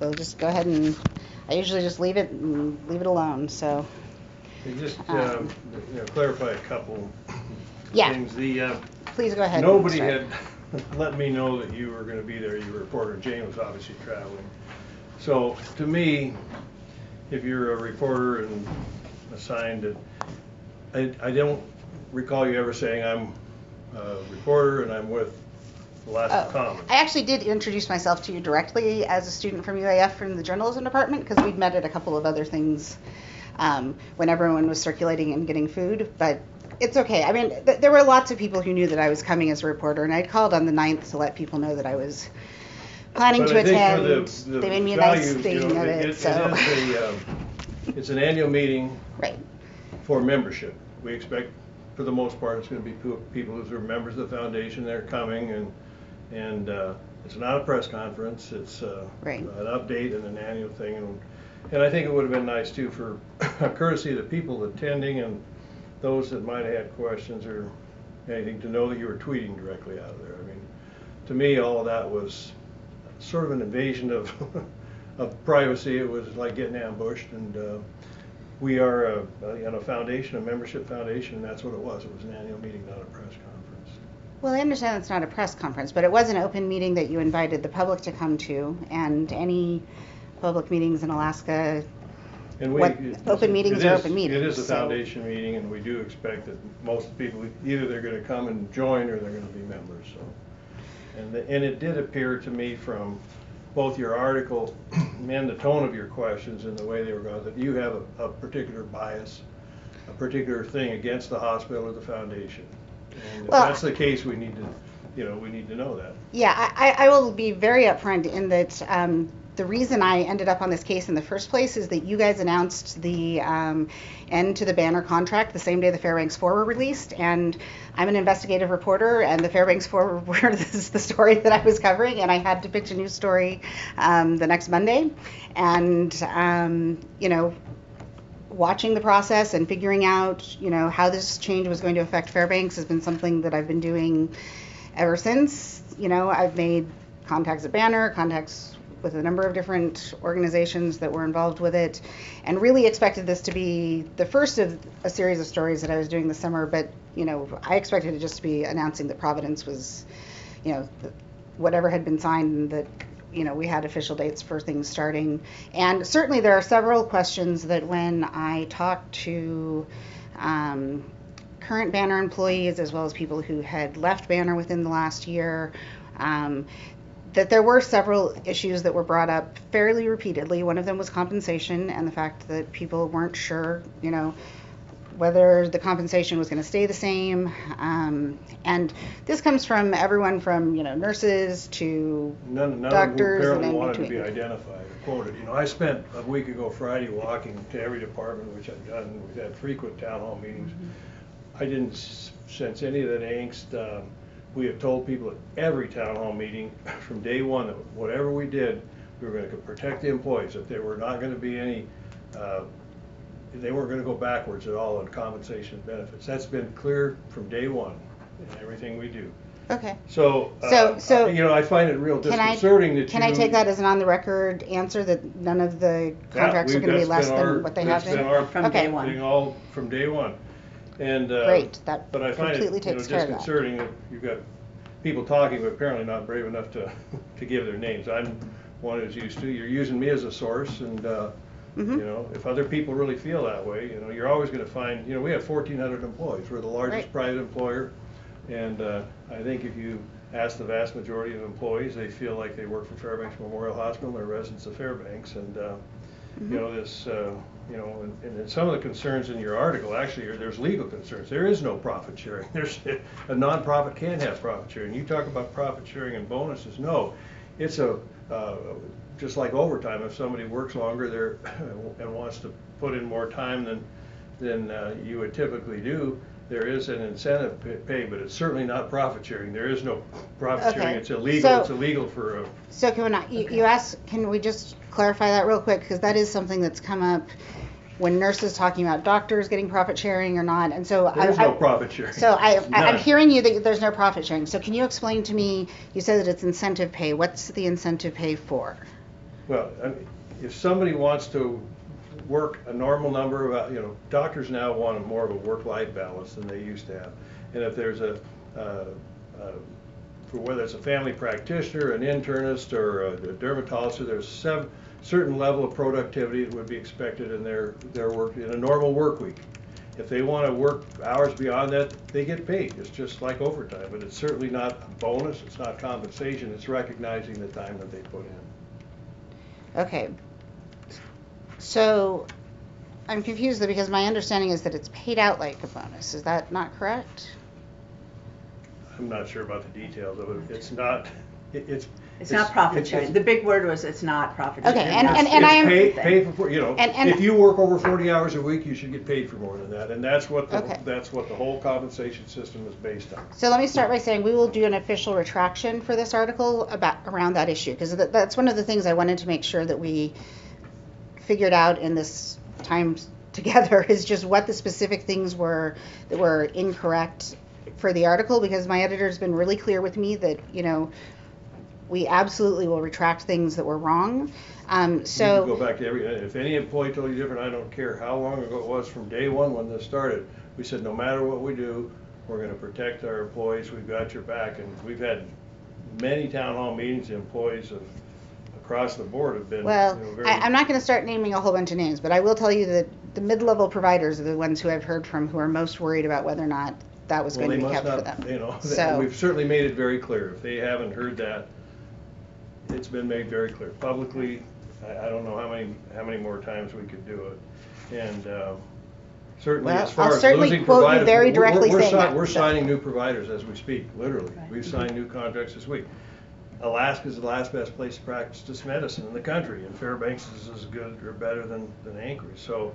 they'll just go ahead and, I usually just leave it, and leave it alone, so. And just, Um, um, you know, clarify a couple Yeah. things. The, uh, Please go ahead. and nobody start. had let me know that you were gonna be there, you were a reporter, Jane was obviously traveling. So, to me, if you're a reporter and assigned to, I, I don't recall you ever saying, I'm a reporter and I'm with Oh. I actually did introduce myself to you directly as a student from UAF from the journalism department because we'd met at a couple of other things um, when everyone was circulating and getting food. But it's okay. I mean, th- there were lots of people who knew that I was coming as a reporter, and I'd called on the 9th to let people know that I was planning But to I attend. the- the they made me a nice you thing know, of it. It so is a, um, it's an annual meeting right. for membership. We expect, for the most part, it's gonna be people who are members of the foundation, they're coming, and, and, uh, it's not a press conference, it's, uh, Right. an update and an annual thing, and, and I think it would've been nice too for courtesy of the people attending and those that might have had questions or anything, to know that you were tweeting directly out of there. I mean, to me, all of that was sort of an invasion of, of privacy. It was like getting ambushed, and uh, we are a, a, you know, foundation, a membership foundation, and that's what it was. It was an annual meeting, not a press conference. Well, I understand it's not a press conference, but it was an open meeting that you invited the public to come to, and any public meetings in Alaska And we, What- it- open meetings it are is- open meetings, is a so- foundation meeting, and we do expect that most people, either they're gonna come and join, or they're gonna be members, so. And, the- and it did appear to me from both your article and the tone of your questions and the way they were going, that you have a, a particular bias, a particular thing against the hospital or the foundation. And if Well, that's the case, we need to, you know, we need to know that. Yeah, I, I I will be very upfront in that um, the reason I ended up on this case in the first place is that you guys announced the um, end to the banner contract the same day the Fairbanks Four were released, and I'm an investigative reporter, and the Fairbanks Four were this is the story that I was covering, and I had to pitch a news story um, the next Monday, and um, you know watching the process and figuring out, you know, how this change was going to affect Fairbanks has been something that I've been doing ever since. You know, I've made contacts at Banner, contacts with a number of different organizations that were involved with it, and really expected this to be the first of a series of stories that I was doing this summer. But, you know, I expected it just to be announcing that Providence was, you know, whatever had been signed and that you know, we had official dates for things starting. And certainly there are several questions that when I talked to um, current Banner employees as well as people who had left Banner within the last year, um, that there were several issues that were brought up fairly repeatedly. One of them was compensation and the fact that people weren't sure, you know, whether the compensation was going to stay the same. Um, and this comes from everyone from, you know, nurses to None, none of them doctors and apparently in wanted to be identified or quoted. You know, I spent a week ago Friday walking to every department, which I've done. We've had frequent town hall meetings. Mm-hmm. I didn't sense any of that angst. Um, We have told people at every town hall meeting from day one that whatever we did, we were gonna protect the employees, that there were not gonna be any, uh, they weren't gonna go backwards at all on compensation and benefits. That's been clear from day one in everything we do. Okay. So, So- uh, so you know, I find it real Can I, disconcerting that you. can I take that as an on-the-record answer that none of the Yeah, contracts are we've- going to be that's less been our- than what they that's have been been? our From Okay. day one. thing all from day one. And, uh. Great, that But I find it, completely you know, takes care of that. disconcerting that you've got people talking, but apparently not brave enough to, to give their names. I'm one who's used to, you're using me as a source and, uh, you Mhm. know, if other people really feel that way, you know, you're always gonna find, you know, we have fourteen hundred employees. We're the largest Right. private employer. And, uh, I think if you ask the vast majority of employees, they feel like they work for Fairbanks Memorial Hospital, they're residents of Fairbanks. And, uh, Mm-hmm. you know, this, uh, you know, and, and then some of the concerns in your article, actually, are there's legal concerns. There is no profit sharing. There's, a nonprofit can't have profit sharing. You talk about profit sharing and bonuses, no. It's a, uh, just like overtime, if somebody works longer there and wants to put in more time than, than uh, you would typically do, there is an incentive pa- pay, but it's certainly not profit sharing. There is no profit sharing. It's illegal. So- It's illegal for a So can we not, you, you asked, can we just clarify that real quick? Because that is something that's come up when nurses talking about doctors getting profit sharing or not. And so I. There's no I- profit sharing. So I, I- I'm hearing you that there's no profit sharing. So can you explain to me, you said that it's incentive pay. What's the incentive pay for? Well, I mean, if somebody wants to work a normal number of, you know, doctors now want a more of a work-life balance than they used to have. And if there's a, uh, uh, for whether it's a family practitioner, an internist, or a dermatologist, there's some certain level of productivity that would be expected in their, their work, in a normal work week. If they want to work hours beyond that, they get paid. It's just like overtime, but it's certainly not a bonus, it's not compensation, it's recognizing the time that they put in. Okay. So I'm confused though because my understanding is that it's paid out like a bonus. Is that not correct? I'm not sure about the details of it. It's not, it- it's. It's not profit it's- sharing. The big word was it's not profit sharing. Okay, and- That's and- the and I It's am- pay, pay for, you know, And- and- if you work over forty hours a week, you should get paid for more than that, and that's what the, Okay. that's what the whole compensation system is based on. So let me start by saying we will do an official retraction for this article about around that issue because that, that's one of the things I wanted to make sure that we figured out in this time together is just what the specific things were that were incorrect for the article because my editor's been really clear with me that you know we absolutely will retract things that were wrong. Um, You so go back to every, if any employee told you different, I don't care how long ago it was, from day one when this started, we said, no matter what we do, we're gonna protect our employees, we've got your back, and we've had many town hall meetings, the employees of, across the board have been, you Well, know, very. I, I'm not going to start naming a whole bunch of names, but I will tell you that the mid-level providers are the ones who I've heard from who are most worried about whether or not that was Well, going to be kept for them. you know, So- we've certainly made it very clear. If they haven't heard that, it's been made very clear publicly. I, I don't know how many, how many more times we could do it. And, um, certainly Well, as far I'll as certainly losing quote you providers. very we're- directly we're saying si- that, We're so. signing new providers as we speak, literally. Right. We've signed new contracts this week. Alaska's the last best place to practice this medicine in the country, and Fairbanks is as good or better than, than Anchorage. So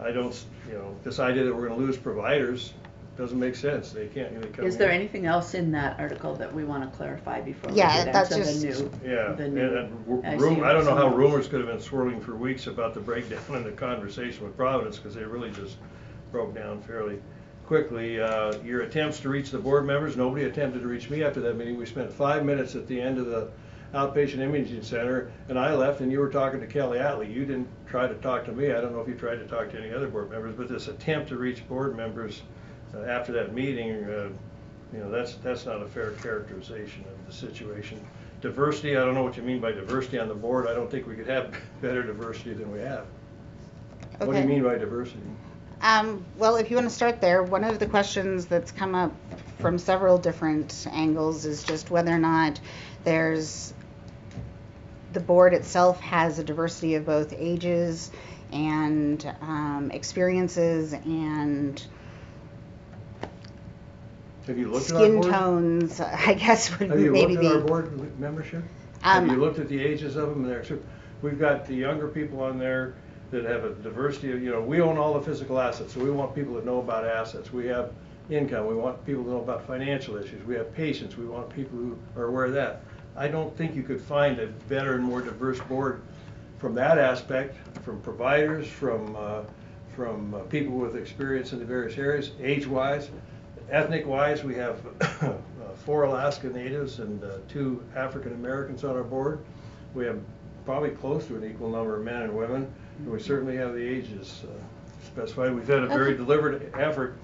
I don't, s- you know, this idea that we're gonna lose providers doesn't make sense. They can't really come Is there in. anything else in that article that we want to clarify before we Yeah, get that's into just- the new? Yeah, the and, new and ru- ICU rum- I don't know how facilities? rumors could have been swirling for weeks about the breakdown in the conversation with Providence, because they really just broke down fairly quickly. Uh, your attempts to reach the board members, nobody attempted to reach me after that meeting. We spent five minutes at the end of the outpatient imaging center, and I left, and you were talking to Kelly Atley. You didn't try to talk to me. I don't know if you tried to talk to any other board members, but this attempt to reach board members uh, after that meeting, uh, you know, that's, that's not a fair characterization of the situation. Diversity, I don't know what you mean by diversity on the board. I don't think we could have better diversity than we have. What do Okay. you mean by diversity? Um, well, if you want to start there, one of the questions that's come up from several different angles is just whether or not there's the board itself has a diversity of both ages and um, experiences and Have you looked at our skin board? tones. I guess would Have you maybe looked at our be. board membership? Have Um, you looked at the ages of them and their, we've got the younger people on there that have a diversity of, you know, we own all the physical assets, so we want people that know about assets. We have income, we want people to know about financial issues. We have patients, we want people who are aware of that. I don't think you could find a better and more diverse board from that aspect, from providers, from, uh, from uh, people with experience in the various areas, age-wise. Ethnic-wise, we have uh, four Alaska Natives and uh, two African Americans on our board. We have probably close to an equal number of men and women, and we certainly have the ages uh, specified. We've had a very deliberate effort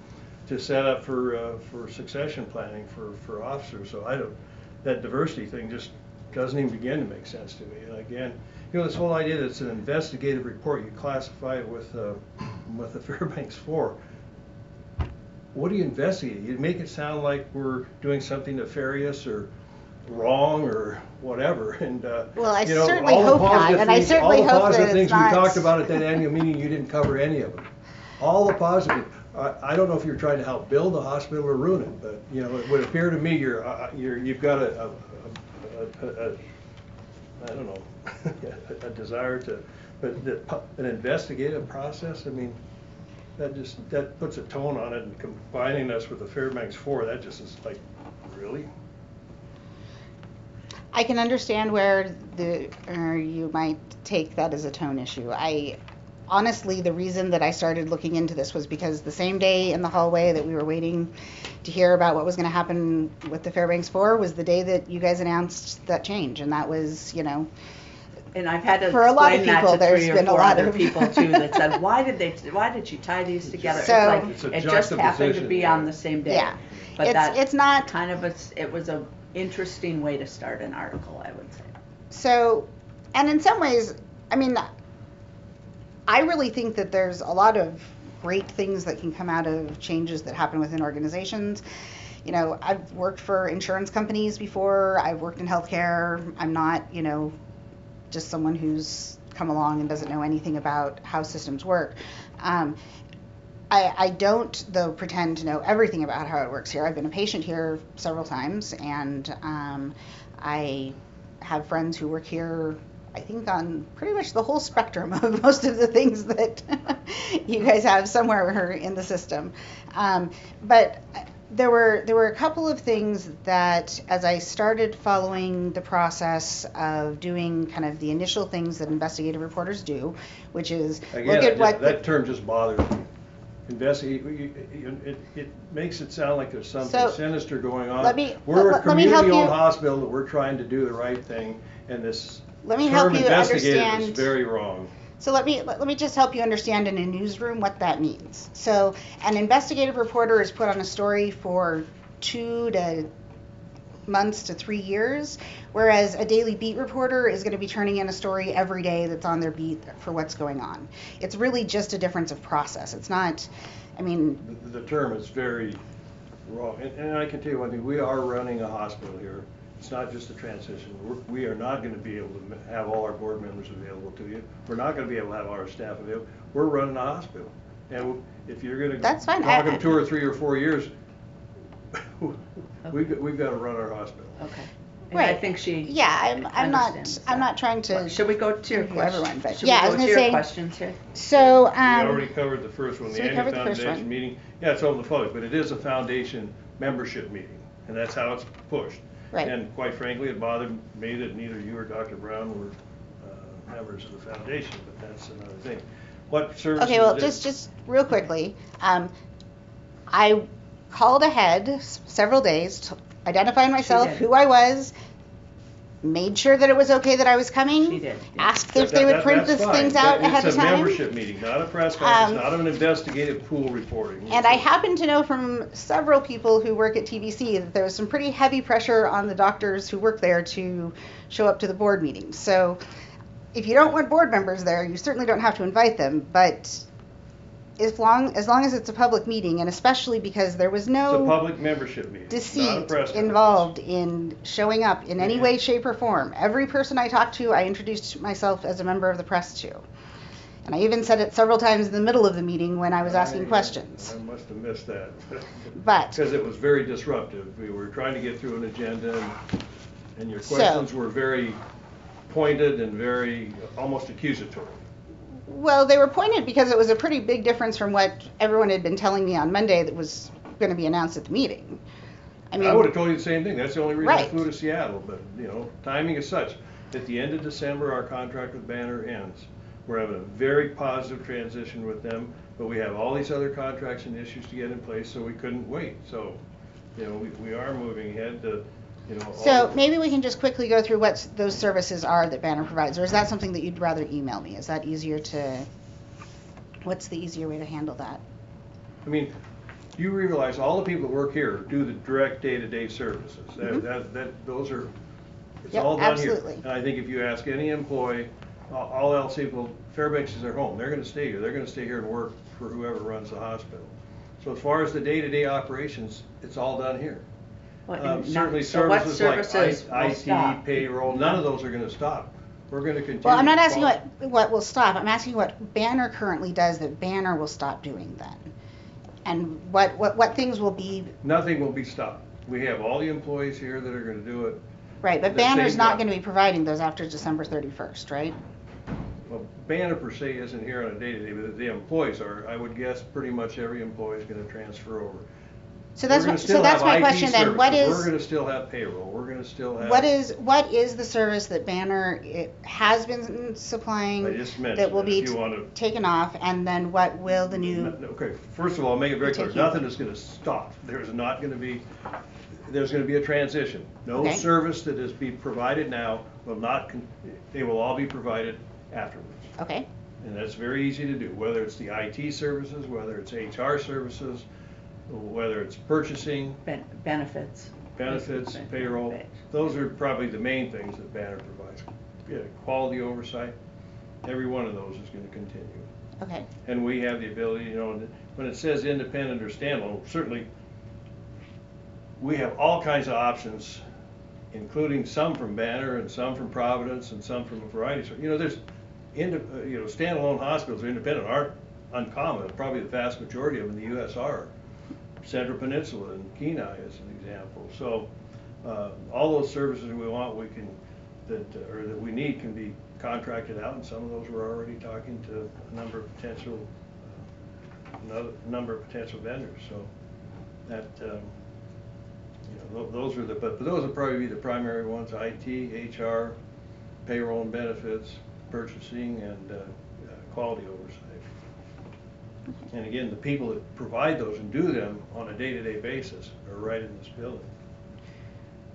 to set up for, uh, for succession planning for, for officers, so I don't, that diversity thing just doesn't even begin to make sense to me. And again, you know, this whole idea that it's an investigative report, you classify it with, uh, with the Fairbanks Four. What do you investigate? You make it sound like we're doing something nefarious or wrong or whatever, and, uh, Well, I you know, certainly all the hope not, positive and I certainly hope that All the positive things we not- talked about at that annual meeting, you didn't cover any of them. All the positive, I, I don't know if you're trying to help build the hospital or ruin it, but, you know, it would appear to me you're, uh, you're, you've got a, a, a, a, a I don't know, a desire to, but the, an investigative process, I mean, that just, that puts a tone on it and combining us with the Fairbanks Four, that just is like, really? I can understand where the or you might take that as a tone issue. I honestly, the reason that I started looking into this was because the same day in the hallway that we were waiting to hear about what was going to happen with the Fairbanks Four was the day that you guys announced that change, and that was, you know, And I've had to For a lot of explain that people, to there's three or been a four lot other of- people too that said, why did they, why did she tie these together? It's like, It's a it just happened to be on the same day. Yeah. But It's- that it's not- Kind of, a- it was a interesting way to start an article, I would say. So, and in some ways, I mean, I really think that there's a lot of great things that can come out of changes that happen within organizations. You know, I've worked for insurance companies before, I've worked in healthcare. I'm not, you know, just someone who's come along and doesn't know anything about how systems work. Um, I, I don't, though, pretend to know everything about how it works here. I've been a patient here several times, and um, I have friends who work here, I think, on pretty much the whole spectrum of most of the things that you guys have somewhere in the system. Um, but there were there were a couple of things that, as I started following the process of doing kind of the initial things that investigative reporters do, which is Again, look at just- what that term just bothers me. Investigate, it, it makes it sound like there's something So, sinister going on. let me- We're a let- help community-owned hospital that we're trying to do the right thing, and this Let me help term you investigative is very wrong. So let me let, me just help you understand in a newsroom what that means. So an investigative reporter is put on a story for two to months to three years, whereas a daily beat reporter is going to be turning in a story every day that's on their beat for what's going on. It's really just a difference of process. It's not. I mean, The, the term is very wrong, and, and I can tell you one thing, we are running a hospital here. It's not just a transition. We're, we are not gonna be able to have all our board members available to you. We're not gonna be able to have our staff available. We're running a hospital. And if you're gonna. That's fine. I- Talk in two or three or four years, we've, got- we've gotta run our hospital. Okay. And I Right. think she. yeah, I'm I'm not understands I'm that. not trying to. Well, Should we go to your review everyone, but Should yeah, I was go gonna to your say- questions here? So We um, already covered the first one, so the we annual covered the first foundation one. meeting. Yeah, it's open to the public, but it is a foundation membership meeting, and that's how it's pushed. Right. And quite frankly, it bothered me that neither you or Dr. Brown were uh, members of the foundation, but that's another thing. What services? Okay, well, did- just, just real quickly, um, I called ahead s- several days, to identified myself, did. who I was, made sure that it was okay that I was coming. She did, yeah. Asked That- if they would that- print that's these fine, things but out ahead of It's a time. membership meeting, not a press conference, Um, not an investigative pool reporting. And I happen to know from several people who work at TBC that there was some pretty heavy pressure on the doctors who work there to show up to the board meetings. So if you don't want board members there, you certainly don't have to invite them, but as long, as long as it's a public meeting, and especially because there was It's a no public membership meeting, not a deceit press conference. involved in showing up in any way, shape, or form. Every person I talked to, I introduced myself as a member of the press to. And I even said it several times in the middle of the meeting when I was asking questions. I must have missed that. But- Because it was very disruptive. We were trying to get through an agenda and, and your So- questions were very pointed and very, almost accusatory. Well, they were pointed because it was a pretty big difference from what everyone had been telling me on Monday that was going to be announced at the meeting. I mean, I would have told you the same thing. That's the only reason I Right. flew to Seattle, but, you know, timing is such. At the end of December, our contract with Banner ends. We're having a very positive transition with them, but we have all these other contracts and issues to get in place, so we couldn't wait. So, you know, we, we are moving ahead to, you know. so maybe we can just quickly go through what those services are that Banner provides, or is that something that you'd rather email me? Is that easier to? What's the easier way to handle that? I mean, you realize all the people that work here do the direct day-to-day services. That, Mhm. that, that, those are, it's Yep, all done here. And I think if you ask any employee, all- all else equal, Fairbanks is their home. They're gonna stay here. They're gonna stay here and work for whoever runs the hospital. So as far as the day-to-day operations, it's all done here. What- Um, not- Certainly so what services like services I- will IT, stop? payroll, none of those are gonna stop. We're gonna continue. Well, I'm not to asking follow- what what will stop. I'm asking what Banner currently does that Banner will stop doing then, and what what what things will be Nothing will be stopped. We have all the employees here that are gonna do it. right. But The same Banner's not job. going to be providing those after December 31st, right? Well, Banner per se isn't here on a day-to-day, but the employees are. I would guess pretty much every employee is gonna transfer over. So that's We're my, gonna so still that's have my IT question then. What services. is We're gonna still have payroll. We're gonna still have. what is what is the service that Banner it has been supplying I just mentioned that will it, be if you wanna- taken off, and then what will the new? No, Okay, first of all, make it very clear, Taking- nothing is gonna stop. There's not gonna be, there's gonna be a transition. No Okay. service that is being provided now will not, con- they will all be provided afterwards. Okay, And that's very easy to do, whether it's the IT services, whether it's HR services, whether it's purchasing, Ben- Benefits. benefits, payroll. Those are probably the main things that Banner provides. Yeah, quality oversight, every one of those is gonna continue. okay, And we have the ability, you know, when it says independent or standalone, certainly, we have all kinds of options, including some from Banner and some from Providence and some from a variety. So, you know, there's, inde- uh, you know, standalone hospitals or independent aren't uncommon. Probably the vast majority of them in the US are. Central Peninsula and Kenai as an example. So, uh, all those services we want, we can, that, or that we need can be contracted out, and some of those we're already talking to a number of potential, uh, another number of potential vendors, so that, um, you know, tho- those are the, but, but those would probably be the primary ones, IT, HR, payroll and benefits, purchasing, and, uh, uh, quality oversight. And again, the people that provide those and do them on a day-to-day basis are right in this building.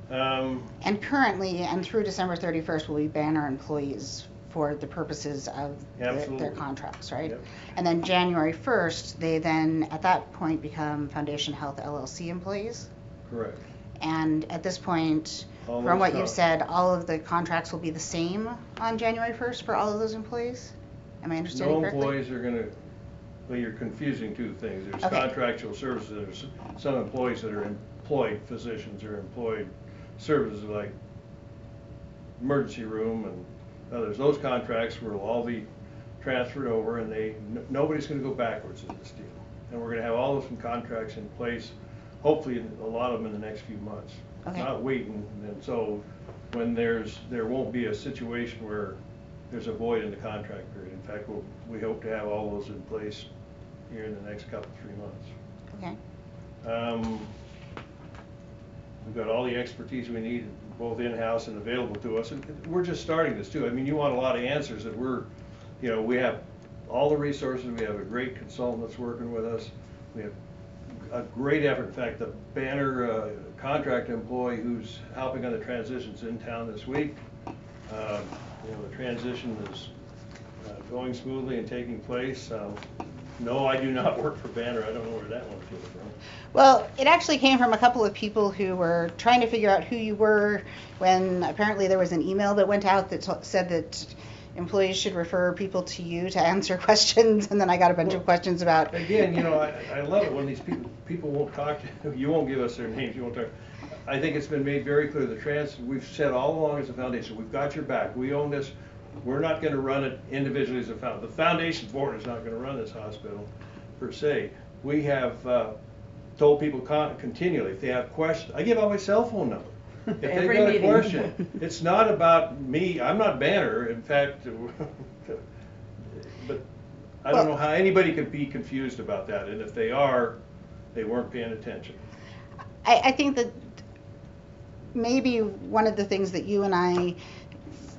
Um, and currently, and through December thirty-first, will be Banner employees for the purposes of their- their Absolutely. contracts, right? Yep. And then January first, they then, at that point, become Foundation Health LLC employees? correct. And at this point, All from those what you've said, all of the contracts will be the same on January first for all of those employees? Am I understanding No correctly? employees are gonna, well, you're confusing two things. There's Okay. contractual services, there's some employees that are employed physicians or employed services like emergency room and others. Those contracts will all be transferred over and they, n- nobody's gonna go backwards in this deal. And we're gonna have all of those contracts in place, hopefully, a lot of them in the next few months. Okay. Not waiting, and so when there's, there won't be a situation where there's a void in the contract period. In fact, we'll, we hope to have all those in place here in the next couple, three months. Okay, Um, We've got all the expertise we need, both in-house and available to us, and we're just starting this too. I mean, you want a lot of answers that we're, you know, we have all the resources, we have a great consultant that's working with us, we have a great effort, in fact, the Banner uh, contract employee who's helping on the transitions in town this week. Um, You know, the transition is uh, going smoothly and taking place. Um, No, I do not work for Banner, I don't know where that one came from. well, it actually came from a couple of people who were trying to figure out who you were when apparently there was an email that went out that t- said that employees should refer people to you to answer questions, and then I got a bunch of questions about. Again, you know, I, I love it when these people, people won't talk to, you won't give us their names, you won't talk. I think it's been made very clear, the trans, we've said all along as a foundation, we've got your back, we own this. We're not gonna run it individually as a found, the foundation board is not gonna run this hospital per se. We have, uh, told people con- continually, if they have questions, I give out my cell phone number. If they've Every got a meeting. question, it's not about me, I'm not Banner, in fact, but I don't know how anybody could be confused about that, and if they are, they weren't paying attention. I, I think that maybe one of the things that you and I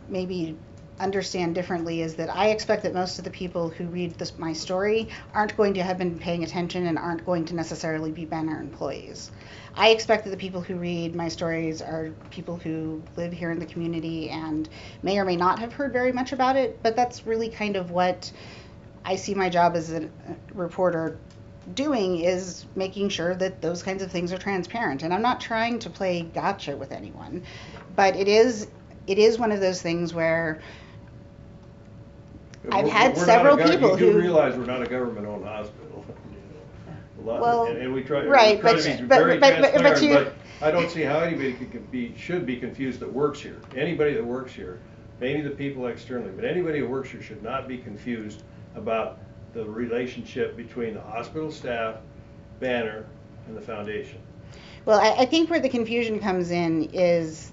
maybe understand differently is that I expect that most of the people who read this my story aren't going to have been paying attention and aren't going to necessarily be Banner employees. I expect that the people who read my stories are people who live here in the community and may or may not have heard very much about it, but that's really kind of what I see my job as a reporter doing is making sure that those kinds of things are transparent. And I'm not trying to play gotcha with anyone, but it is it is one of those things where I've We're- had we're several gov- people You do who- realize we're not a government-owned hospital. you know. A lot- Well, and- And we try, we right, try but- to be but- very but- but- but you- but I don't see how anybody could be, should be confused that works here. Anybody that works here, maybe the people externally, but anybody who works here should not be confused about the relationship between the hospital staff, Banner, and the foundation. well, I, I think where the confusion comes in is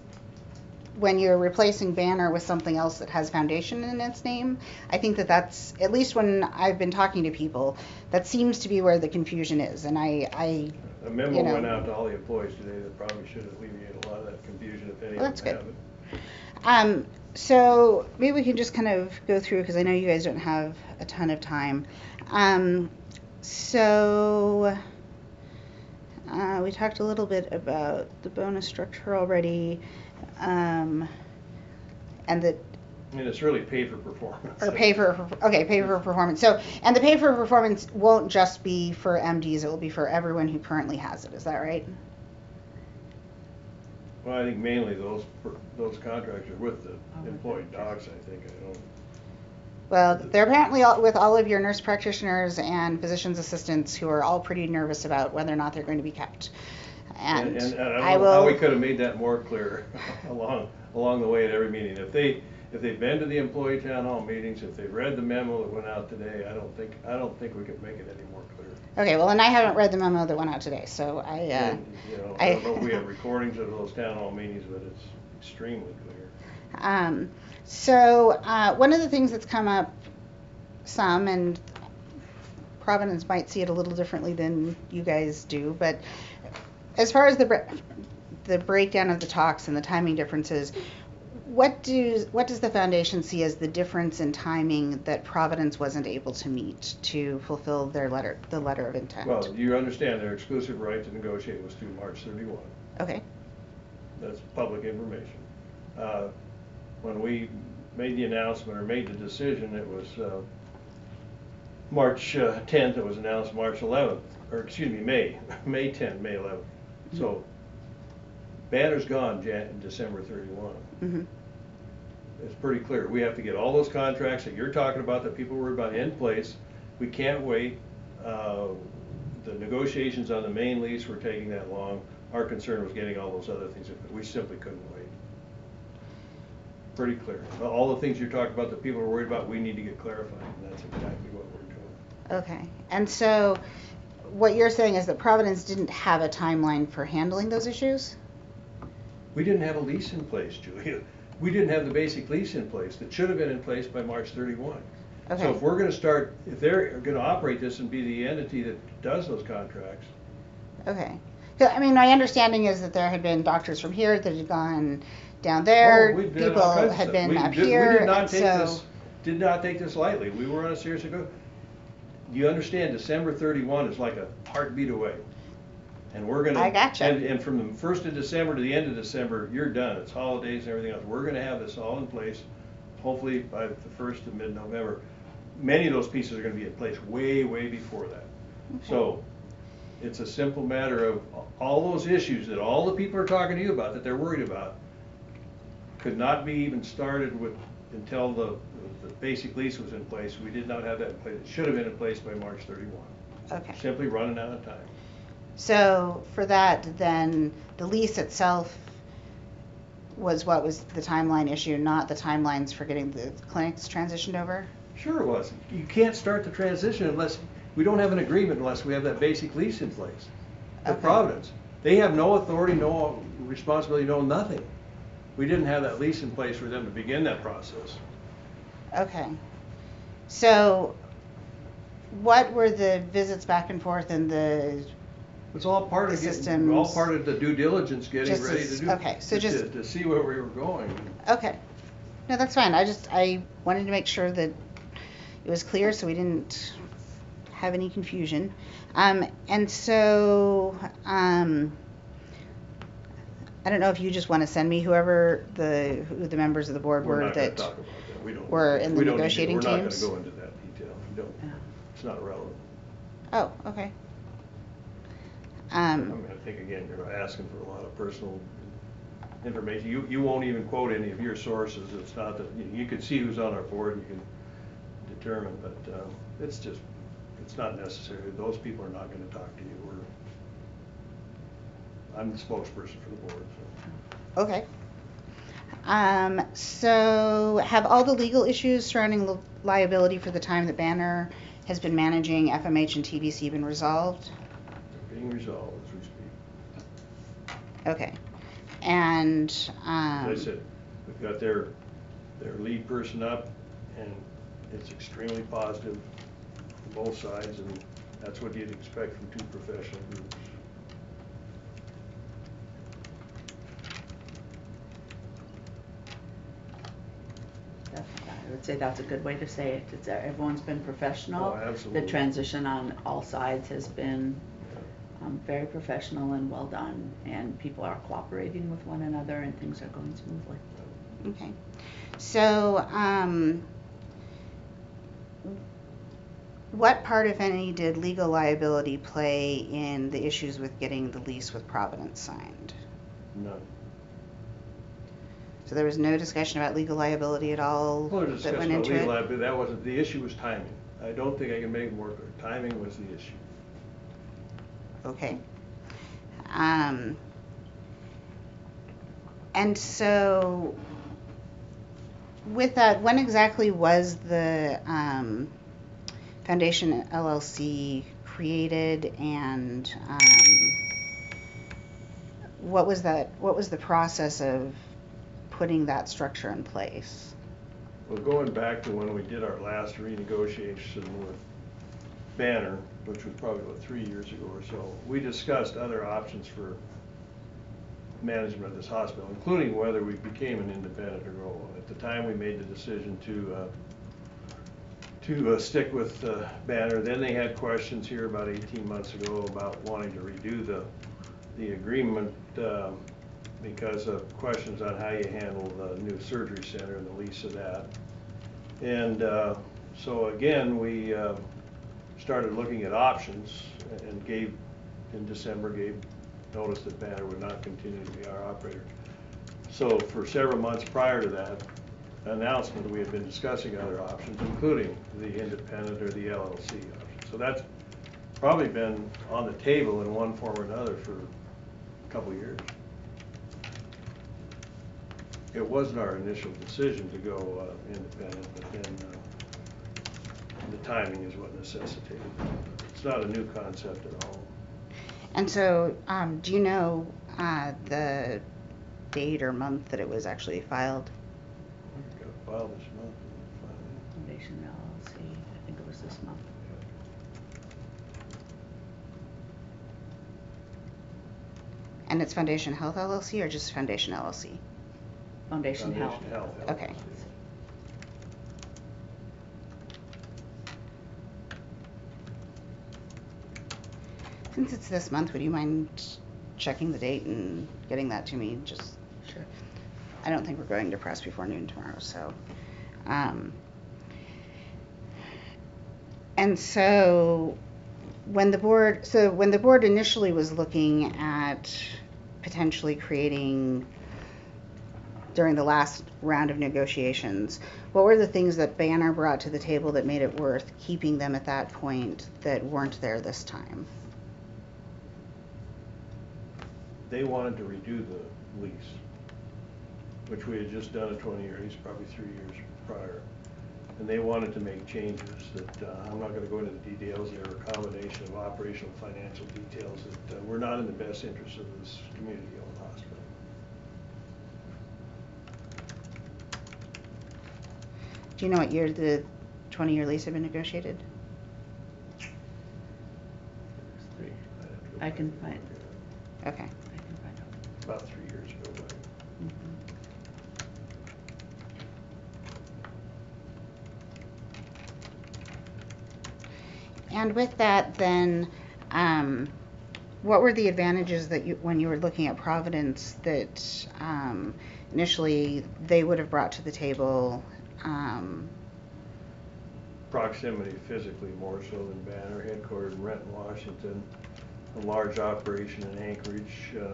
when you're replacing Banner with something else that has foundation in its name. I think that that's at least when I've been talking to people, that seems to be where the confusion is. And I, I A memo You know. went out to all the employees today that probably should alleviate a lot of that confusion if any Well, of that's good. have it. Um, so maybe we can just kind of go through because I know you guys don't have a ton of time. Um, so Uh, we talked a little bit about the bonus structure already, um, and the I mean, it's really pay for performance. or pay for okay, pay for performance. So, and the pay for performance won't just be for MDs; it will be for everyone who currently has it. Is that right? Well, I think mainly those, those contracts are with the Oh, employed docs, I think, I don't. Well, they're apparently all, with all of your nurse practitioners and physicians assistants who are all pretty nervous about whether or not they're going to be kept. And, And, and I I know how we could have made that more clear along, along the way at every meeting. If they, if they've been to the employee town hall meetings, if they've read the memo that went out today, I don't think, I don't think we could make it any more clear. Okay, well, and I haven't read the memo that went out today, so I. Uh, And, You know, I- I don't know if we have recordings of those town hall meetings, but it's extremely clear. Um, so uh, one of the things that's come up some, and Providence might see it a little differently than you guys do, but as far as the the breakdown of the talks and the timing differences, what do what does the foundation see as the difference in timing that Providence wasn't able to meet to fulfill their letter the letter of intent? Well, you understand their exclusive right to negotiate was through March thirty-one. okay. That's public information. Uh, When we made the announcement or made the decision, it was uh, March uh, 10th, it was announced March 11th, or excuse me, May, May 10th, May 11th. So banner's gone Jan, December 31. hmm It's pretty clear. We have to get all those contracts that you're talking about, that people were about in place. We can't wait. Uh, The negotiations on the main lease were taking that long. Our concern was getting all those other things, we simply couldn't wait. Pretty clear. All the things you're talking about that people are worried about, we need to get clarified, and that's exactly what we're doing. Okay, and so what you're saying is that Providence didn't have a timeline for handling those issues? We didn't have a lease in place, Julia. We didn't have the basic lease in place that should have been in place by March 31. Okay. So if we're gonna start, if they're gonna operate this and be the entity that does those contracts, Okay. I mean, my understanding is that there had been doctors from here that had gone down there, Oh, we did all people had been We up did- here, We did not take so, this, did not take this lightly. We were on a serious go. You understand, December thirty-one is like a heartbeat away. And we're gonna. I gotcha. And, and from the first of December to the end of December, you're done. It's holidays and everything else. We're gonna have this all in place, hopefully by the first of mid-November. Many of those pieces are gonna be in place way, way before that. So, it's a simple matter of all those issues that all the people are talking to you about, that they're worried about, could not be even started with, until the, the basic lease was in place. We did not have that in place. It should have been in place by March thirty-one. okay. Simply running out of time. So for that, then the lease itself was what was the timeline issue, not the timelines for getting the clinics transitioned over? Sure it was. You can't start the transition unless, we don't have an agreement unless we have that basic lease in place. The Okay. Providence, they have no authority, no responsibility, no nothing. We didn't have that lease in place for them to begin that process. Okay. So what were the visits back and forth and the, It's all part of The getting, all systems- part of the due diligence, getting Just ready as- to do. okay, so to- just- to see where we were going. okay. No, that's fine. I just, I wanted to make sure that it was clear so we didn't have any confusion. Um, and so, um, I don't know if you just want to send me whoever the, who the members of the board We're were not gonna that. talk about that. We don't. were in the we don't need to- negotiating We're not teams? gonna go into that detail. We don't. Yeah. It's not relevant. Oh, okay. I Um, mean, I think again, you're asking for a lot of personal information. You, you won't even quote any of your sources. It's not that, you- you can see who's on our board and you can determine, but, um, it's just, it's not necessary. Those people are not gonna talk to you. I'm the spokesperson for the board, so. okay. Um, so have all the legal issues surrounding li- liability for the time that Banner has been managing FMH and TBC been resolved? They're being resolved as we speak. Okay. And, um. As I said, we've got their, their lead person up, and it's extremely positive from both sides, and that's what you'd expect from two professional groups. Would say that's a good way to say it. It's, everyone's been professional. Oh, absolutely. The transition on all sides has been, um, very professional and well done, and people are cooperating with one another, and things are going smoothly. Okay. So, um, what part, if any, did legal liability play in the issues with getting the lease with Providence signed? None. So there was no discussion about legal liability at all Well, there's that went discussion about into legal it? liability, that wasn't, the issue was timing. I don't think I can make it work. Timing was the issue. Okay. Um, and so, with that, when exactly was the um, Foundation LLC created, and um, what was that? What was the process of putting that structure in place? Well, going back to when we did our last renegotiation with Banner, which was probably about three years ago or so, we discussed other options for management of this hospital, including whether we became an independent or. At the time, we made the decision to, uh, to uh, stick with uh, Banner. Then they had questions here about 18 months ago about wanting to redo the, the agreement um, because of questions on how you handle the new surgery center and the lease of that. And uh, so again, we uh, started looking at options and gave, in December, gave notice that Banner would not continue to be our operator. So for several months prior to that announcement, we had been discussing other options, including the independent or the LLC option. So that's probably been on the table in one form or another for a couple of years. It wasn't our initial decision to go uh, independent, but then uh, the timing is what necessitated it. It's not a new concept at all. And so, um, do you know uh, the date or month that it was actually filed? Got a file this month. finally. Foundation LLC, I think it was this month. And it's Foundation Health LLC or just Foundation LLC? Foundation Health. Foundation Health. Okay. Since it's this month, would you mind checking the date and getting that to me? Just, Sure. I don't think we're going to press before noon tomorrow, so. Um, and so, when the board, so when the board initially was looking at potentially creating during the last round of negotiations, what were the things that Banner brought to the table that made it worth keeping them at that point that weren't there this time? They wanted to redo the lease, which we had just done a 20-year lease, probably three years prior. And they wanted to make changes that, uh, I'm not gonna go into the details, they were a combination of operational, financial details that uh, were not in the best interest of this community-owned hospital. Do you know what year the 20-year lease had been negotiated? Three, I'd have to go I back can and find- look at it. Okay. I can find out. About three years ago, but Mhm. And with that, then, um, what were the advantages that you, when you were looking at Providence, that um, initially they would have brought to the table? Um, proximity physically more so than Banner, headquartered in Renton, Washington, a large operation in Anchorage, uh,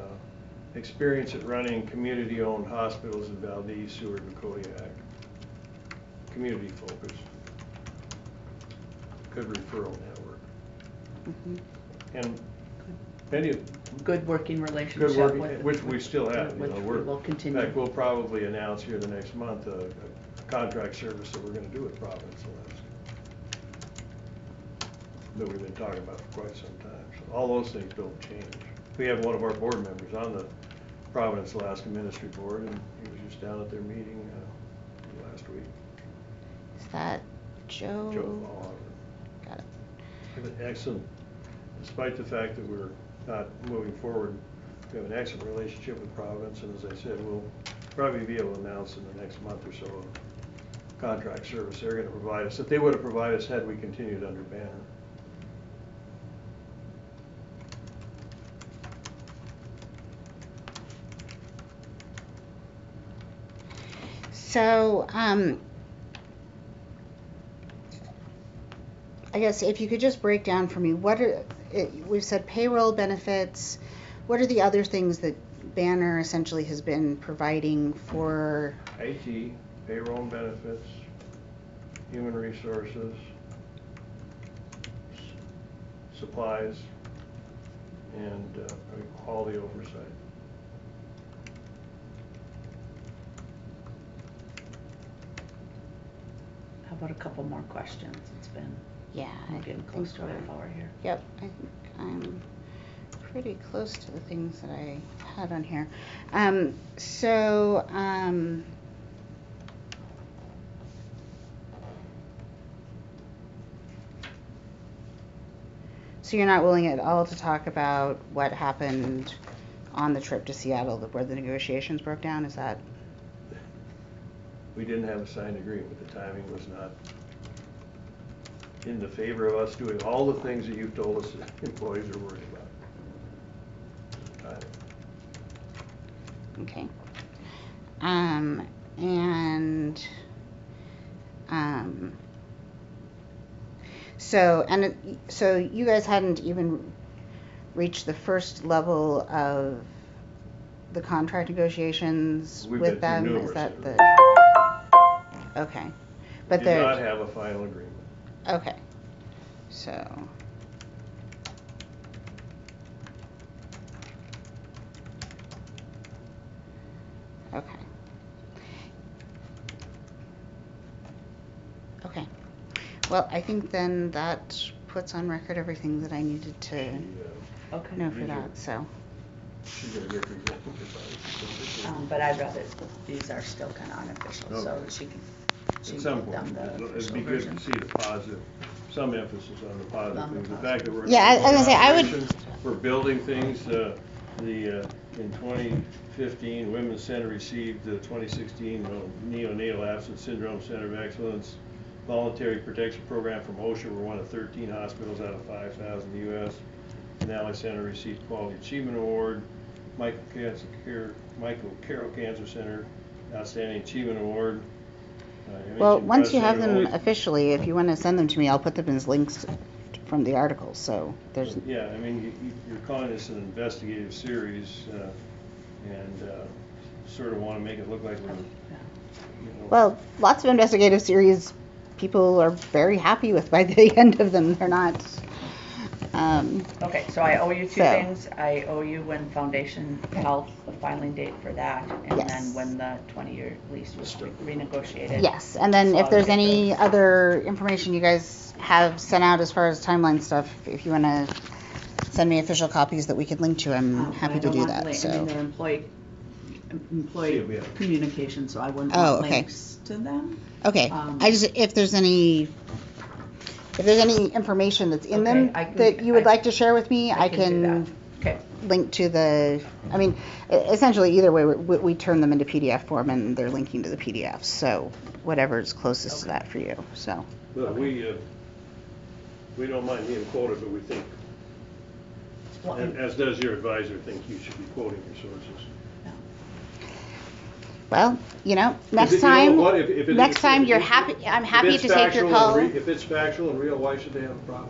experience at running community-owned hospitals in Valdez, Seward, and Kodiak. Community focused. Good referral network. mhm. And many of, Good working relationship good work, with. which we still have, you Which know, we we're. will continue. In fact, we'll probably announce here the next month a, a contract service that we're gonna do with Providence, Alaska. That we've been talking about for quite some time, so all those things don't change. We have one of our board members on the Providence, Alaska Ministry Board, and he was just down at their meeting, uh, last week. Is that Joe? Joe. Got it. We have an excellent, despite the fact that we're not moving forward, we have an excellent relationship with Providence, and as I said, we'll probably be able to announce in the next month or so contract service they're going to provide us that they would have provided us had we continued under Banner. So, um, I guess if you could just break down for me, what are we've said payroll benefits. What are the other things that Banner essentially has been providing for? IT, payroll and benefits, human resources, s- supplies, and uh, quality oversight. How about a couple more questions? It's been, yeah. I we're getting think close to a we're- half hour here. Yep, I think I'm pretty close to the things that I had on here. Um, so, um, so you're not willing at all to talk about what happened on the trip to Seattle, where the negotiations broke down? Is that? We didn't have a signed agreement, but the timing was not in the favor of us doing all the things that you've told us that employees are worried about. Timing. Okay. Um, and, um, so, and it, so you guys hadn't even reached the first level of the contract negotiations We've with been through them? Is that the, okay. But they Did not have a final agreement. okay. So, okay. Okay. Well, I think then that puts on record everything that I needed to Okay. know for that, so. She's gonna get presented Um, but I'd rather, these are still kind of unofficial, so Okay. she can, she At can some give point, the it'd official be good version. to see the positive, some emphasis on the positive On the things. The fact that we're. Yeah, I- I was gonna say, I would- We're building things, uh, the, uh, in twenty fifteen, Women's Center received the twenty sixteen neonatal absence syndrome Center of Excellence Voluntary Protection Program from OSHA. We're one of thirteen hospitals out of five thousand US. Denali Center received Quality Achievement Award. Michael Cancer Care, Michael Carroll Cancer Center Outstanding Achievement Award. Uh, Well, once you have them President only- officially, if you want to send them to me, I'll put them as links from the articles, so there's, Yeah, I mean, you, you- you're calling this an investigative series, uh, and, uh, sort of wanna make it look like we're, you know. well, lots of investigative series people are very happy with by the end of them. They're not, um, Okay, so I owe you two So- things. I owe you when Foundation Health, the filing date for that, and Yes. then when the twenty-year lease was re- renegotiated. yes. And then So if there's any those. other information you guys have sent out as far as timeline stuff, if you want to send me official copies that we could link to, I'm Um, happy I to don't do want that, link- I so. mean, they're employee, employee communication, so I wouldn't Oh, want okay. links to them. Okay, um, I just, if there's any, if there's any information that's in them Okay, I can- that you would I- like to share with me, I do can that. Okay, link to the, I mean, e- essentially either way, we, we turn them into PDF form and they're linking to the PDFs, so whatever's closest to Okay. that for you, so. But we, uh, we don't mind being quoted, but we think, Well, and as does your advisor, think you should be quoting your sources. Well, you know, If it- next you know time, what, if- if it- next if- time you're if- happy, I'm if happy it's to take your factual and call. re- If it's factual and real, why should they have a problem?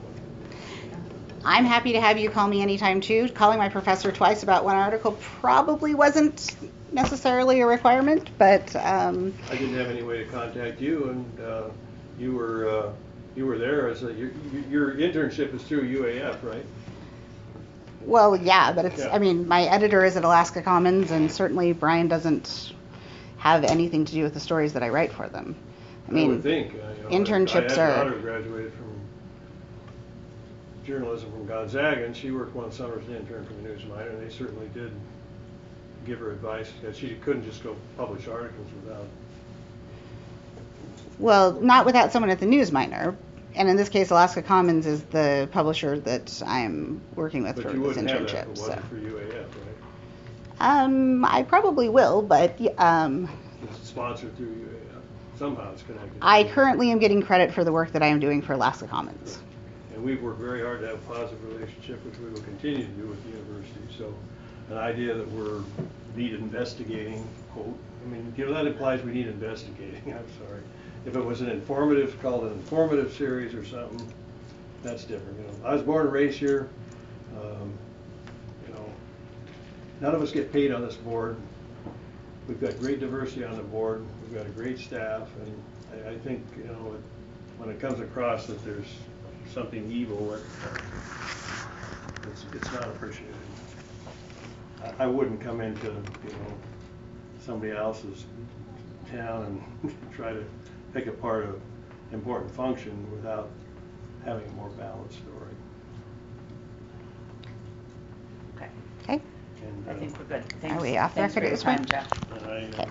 I'm happy to have you call me anytime too. Calling my professor twice about one article probably wasn't necessarily a requirement, but, um, I didn't have any way to contact you, and uh, you were, uh, you were there as a, your your internship is through UAF, right? Well, yeah, but it's, Yeah. I mean, my editor is at Alaska Commons, and certainly Brian doesn't have anything to do with the stories that I write for them. I I mean, would think. uh, you know, I- internships I are- had a daughter who graduated from journalism from Gonzaga, and she worked one summer as an intern for the News Miner, and they certainly did give her advice, that she couldn't just go publish articles without. well, not without someone at the News Miner. And in this case, Alaska Commons is the publisher that I'm working with But for this wouldn't have that if internship. it So, for UAF, right? Um, I probably will, but um, It's sponsored through. Somehow it's connected. I currently am getting credit for the work that I am doing for Alaska Commons. And we've worked very hard to have a positive relationship, which we will continue to do with the university. So an idea that we're lead investigating, quote, I mean, you know, that implies we need investigating, I'm sorry. If it was an informative, called an informative series or something, that's different, you know. I was born and raised here, um, none of us get paid on this board. We've got great diversity on the board, we've got a great staff, and I, I think, you know, when it comes across that there's something evil, it, it's, it's not appreciated. I, I wouldn't come into, you know, somebody else's town and try to pick apart an important function without having a more balanced story. Okay, I uh, think we're good. Thanks, we off the thanks for record at your this point? time, Jeff. and I, uh,